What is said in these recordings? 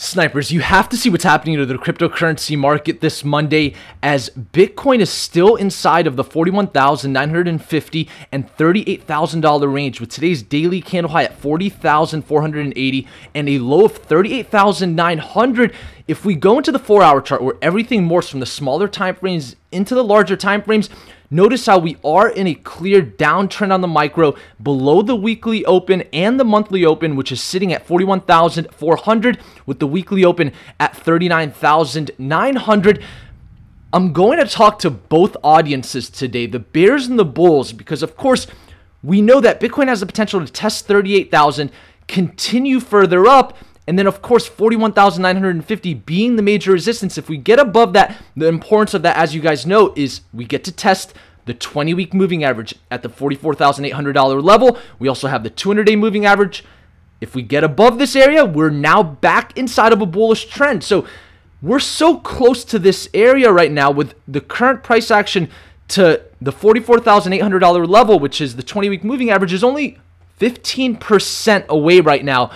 Snipers, you have to see what's happening to the cryptocurrency market this Monday as Bitcoin is still inside of the 41,950 and $38,000 range with today's daily candle high at 40,480 and a low of 38,900. If we go into the 4-hour chart where everything morphs from the smaller time frames into the larger time frames, Notice how we are in a clear downtrend on the micro below the weekly open and the monthly open, which is sitting at 41,400 with the weekly open at 39,900. I'm going to talk to both audiences today, the Bears and the Bulls, because of course, we know that Bitcoin has the potential to test 38,000, continue further up, and then, of course, 41,950 being the major resistance. If we get above that, the importance of that, as you guys know, is we get to test the 20 week moving average at the $44,800 level. We also have the 200 day moving average. If we get above this area, we're now back inside of a bullish trend. So we're so close to this area right now with the current price action to the $44,800 level, which is the 20 week moving average, is only 15% away right now.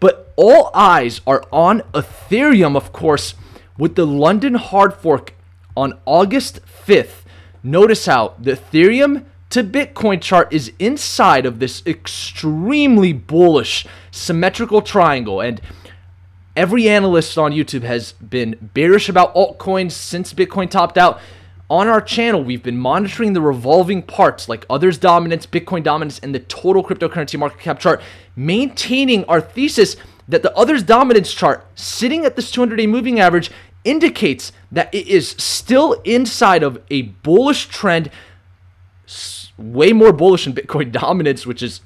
But all eyes are on Ethereum, of course, with the London hard fork on August 5th. Notice how the Ethereum to Bitcoin chart is inside of this extremely bullish symmetrical triangle. And every analyst on YouTube has been bearish about altcoins since Bitcoin topped out. On our channel, we've been monitoring the revolving parts like others dominance, Bitcoin dominance, and the total cryptocurrency market cap chart, maintaining our thesis that the others dominance chart sitting at this 200 day moving average indicates that it is still inside of a bullish trend, way more bullish than Bitcoin dominance, which is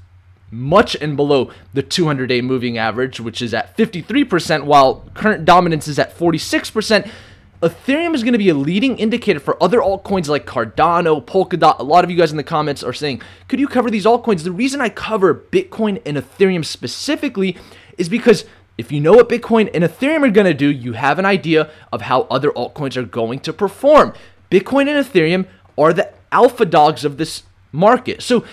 much and below the 200 day moving average, which is at 53%, while current dominance is at 46%. Ethereum is going to be a leading indicator for other altcoins like Cardano, Polkadot. A lot of you guys in the comments are saying, could you cover these altcoins? The reason I cover Bitcoin and Ethereum specifically is because if you know what Bitcoin and Ethereum are going to do, you have an idea of how other altcoins are going to perform. Bitcoin and Ethereum are the alpha dogs of this market. So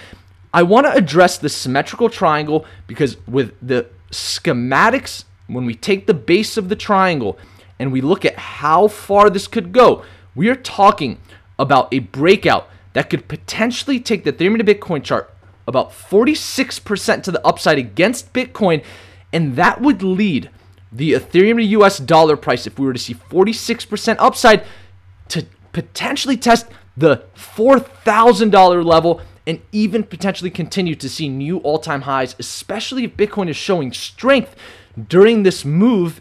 I want to address the symmetrical triangle because with the schematics, when we take the base of the triangle, and we look at how far this could go, we are talking about a breakout that could potentially take the Ethereum to Bitcoin chart about 46% to the upside against Bitcoin, and that would lead the Ethereum to US dollar price, if we were to see 46% upside, to potentially test the $4,000 level and even potentially continue to see new all time highs, especially if Bitcoin is showing strength during this move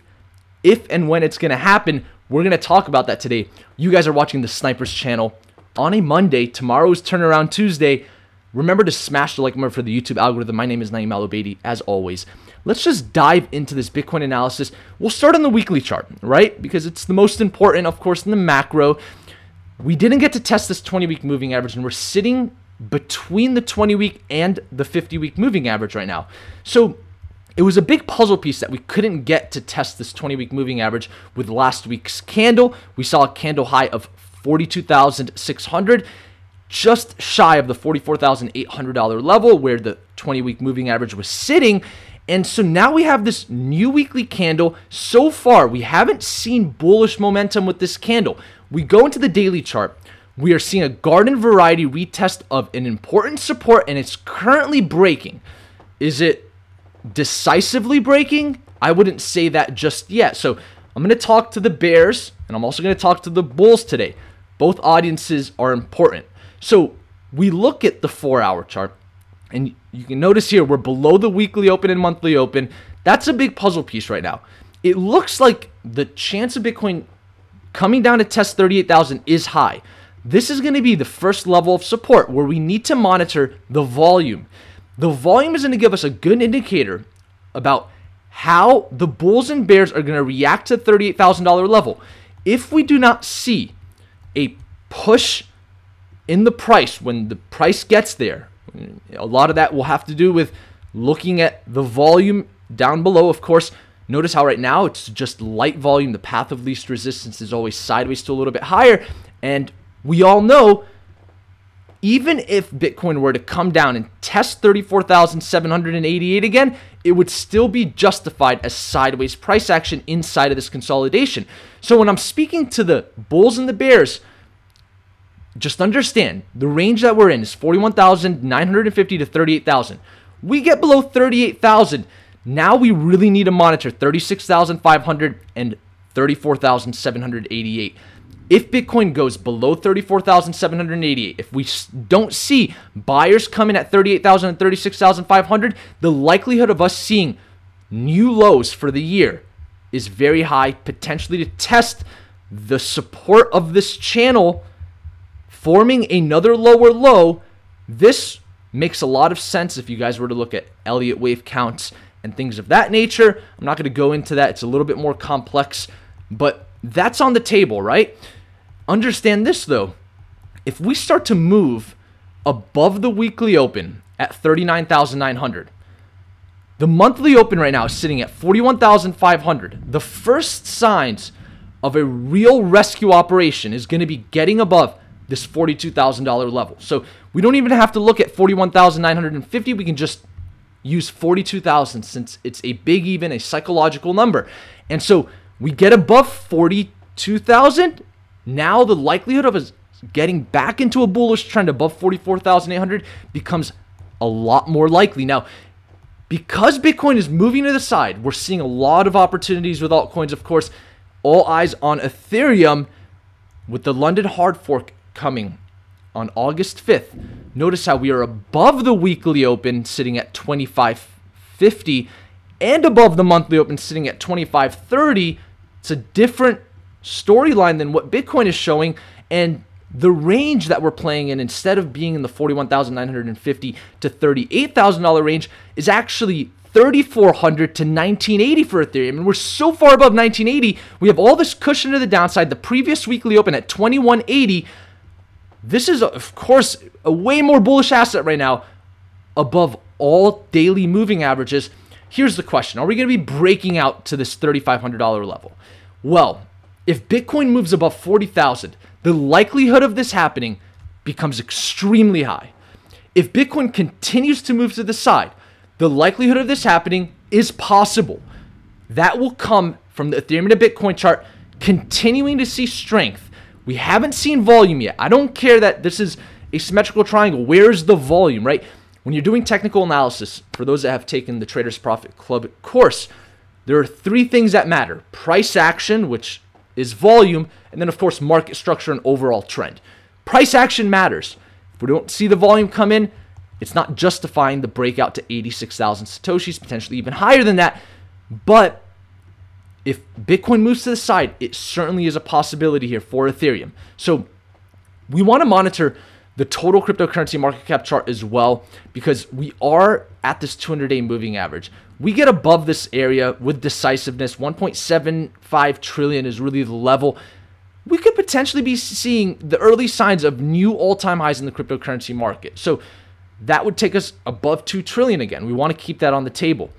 if and when it's going to happen. We're going to talk about that today. You guys are watching the Snipers channel on a Monday. Tomorrow's Turnaround Tuesday. Remember to smash the like button for the YouTube algorithm. My name is Naeem Al as always. Let's just dive into this Bitcoin analysis. We'll start on the weekly chart, right? Because it's the most important, of course, in the macro. We didn't get to test this 20 week moving average, and we're sitting between the 20 week and the 50 week moving average right now. So it was a big puzzle piece that we couldn't get to test this 20 week moving average with last week's candle. We saw a candle high of 42,600, just shy of the $44,800 level where the 20 week moving average was sitting. And so now we have this new weekly candle. So far, we haven't seen bullish momentum with this candle. We go into the daily chart. We are seeing a garden variety retest of an important support, and it's currently breaking. Is it decisively breaking, I wouldn't say that just yet. So I'm going to talk to the Bears and I'm also going to talk to the Bulls today. Both audiences are important. So we look at the four hour chart and you can notice here we're below the weekly open and monthly open. That's a big puzzle piece right now. It looks like the chance of Bitcoin coming down to test 38,000 is high. This is going to be the first level of support where we need to monitor the volume. The volume is going to give us a good indicator about how the Bulls and Bears are going to react to the $38,000 level. If we do not see a push in the price when the price gets there, a lot of that will have to do with looking at the volume down below. Of course, notice how right now it's just light volume. The path of least resistance is always sideways to a little bit higher. And we all know even if Bitcoin were to come down and test 34,788 again, it would still be justified as sideways price action inside of this consolidation. So when I'm speaking to the bulls and the bears, just understand the range that we're in is 41,950 to 38,000. We get below 38,000. Now we really need to monitor 36,500 and 34,788 if Bitcoin goes below 34,788, if we don't see buyers come in at 38,000 and 36,500, the likelihood of us seeing new lows for the year is very high, potentially to test the support of this channel forming another lower low. This makes a lot of sense if you guys were to look at Elliott wave counts and things of that nature. I'm not going to go into that. It's a little bit more complex, but that's on the table, right? Understand this though. If we start to move above the weekly open at 39,900, the monthly open right now is sitting at 41,500. The first signs of a real rescue operation is going to be getting above this $42,000 level. So we don't even have to look at 41,950. We can just use 42,000 since it's a big even, a psychological number. And so we get above 42,000 now the likelihood of us getting back into a bullish trend above 44,800 becomes a lot more likely. Now, because Bitcoin is moving to the side, we're seeing a lot of opportunities with altcoins, of course. All eyes on Ethereum with the London hard fork coming on August 5th. Notice how we are above the weekly open sitting at 2550 and above the monthly open sitting at 2530. It's a different storyline than what Bitcoin is showing. And the range that we're playing in, instead of being in the 41,950 to $38,000 range, is actually 3400 to 1980 for Ethereum. And we're so far above 1980, we have all this cushion to the downside. The previous weekly open at 2180. This is, of course, a way more bullish asset right now above all daily moving averages. Here's the question Are we going to be breaking out to this $3,500 level? Well, if Bitcoin moves above 40,000, the likelihood of this happening becomes extremely high. If Bitcoin continues to move to the side, the likelihood of this happening is possible. That will come from the Ethereum to Bitcoin chart continuing to see strength. We haven't seen volume yet. I don't care that this is a symmetrical triangle. Where's the volume, right? When you're doing technical analysis, for those that have taken the Traders Profit Club course, there are three things that matter price action, which is volume, and then, of course, market structure and overall trend. Price action matters. If we don't see the volume come in, it's not justifying the breakout to 86,000 Satoshis, potentially even higher than that. But if Bitcoin moves to the side, it certainly is a possibility here for Ethereum. So we want to monitor the total cryptocurrency market cap chart as well because we are at this 200 day moving average. We get above this area with decisiveness. 1.75 trillion is really the level. We could potentially be seeing the early signs of new all-time highs in the cryptocurrency market. So that would take us above 2 trillion again. We want to keep that on the table.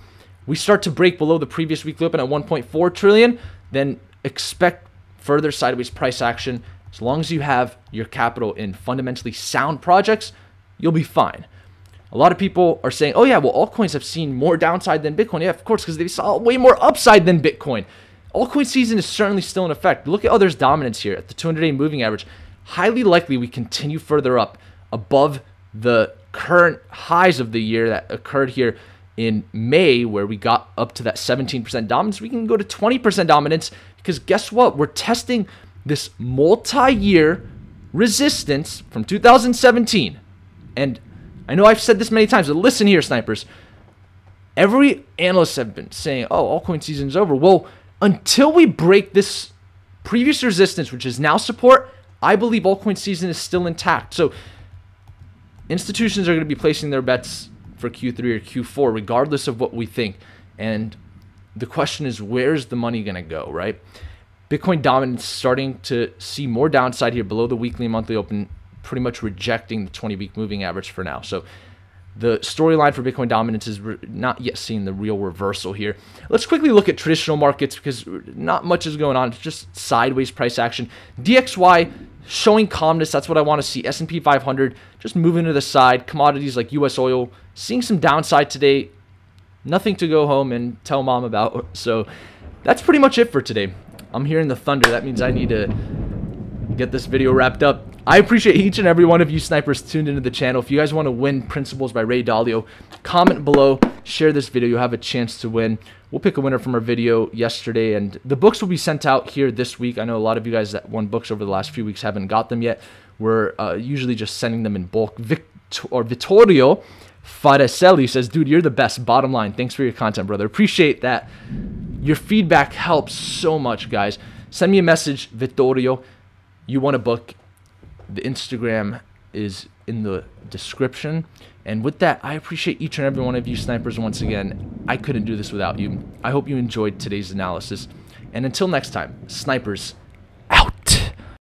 We start to break below the previous weekly open at 1.4 trillion, then expect further sideways price action as long as you have your capital in fundamentally sound projects, you'll be fine. A lot of people are saying, oh, yeah, well, altcoins have seen more downside than Bitcoin. Yeah, of course, because they saw way more upside than Bitcoin. Altcoin season is certainly still in effect. Look at others' dominance here at the 200 day moving average. Highly likely we continue further up above the current highs of the year that occurred here in May, where we got up to that 17% dominance. We can go to 20% dominance because guess what? We're testing this multi year resistance from 2017. And I know I've said this many times, but listen here, snipers. Every analyst have been saying, oh, altcoin season's over. Well, until we break this previous resistance, which is now support, I believe altcoin season is still intact. So institutions are going to be placing their bets for Q3 or Q4, regardless of what we think. And the question is, where's the money going to go, right? Bitcoin dominance starting to see more downside here below the weekly and monthly open, pretty much rejecting the 20 week moving average for now. So the storyline for Bitcoin dominance is not yet seeing the real reversal here. Let's quickly look at traditional markets because not much is going on. It's just sideways price action. DXY showing calmness. That's what I want to see. S&P 500 just moving to the side. Commodities like U.S. oil seeing some downside today. Nothing to go home and tell mom about. So that's pretty much it for today. I'm hearing the thunder. That means I need to get this video wrapped up. I appreciate each and every one of you snipers tuned into the channel. If you guys want to win Principles by Ray Dalio, comment below, share this video. You'll have a chance to win. We'll pick a winner from our video yesterday, and the books will be sent out here this week. I know a lot of you guys that won books over the last few weeks haven't got them yet. We're uh, usually just sending them in bulk. Vic- or Vittorio Faracelli says, dude, you're the best. Bottom line, thanks for your content, brother. Appreciate that. Your feedback helps so much, guys. Send me a message, Vittorio. You want a book the Instagram is in the description. And with that, I appreciate each and every one of you snipers once again. I couldn't do this without you. I hope you enjoyed today's analysis. And until next time, snipers,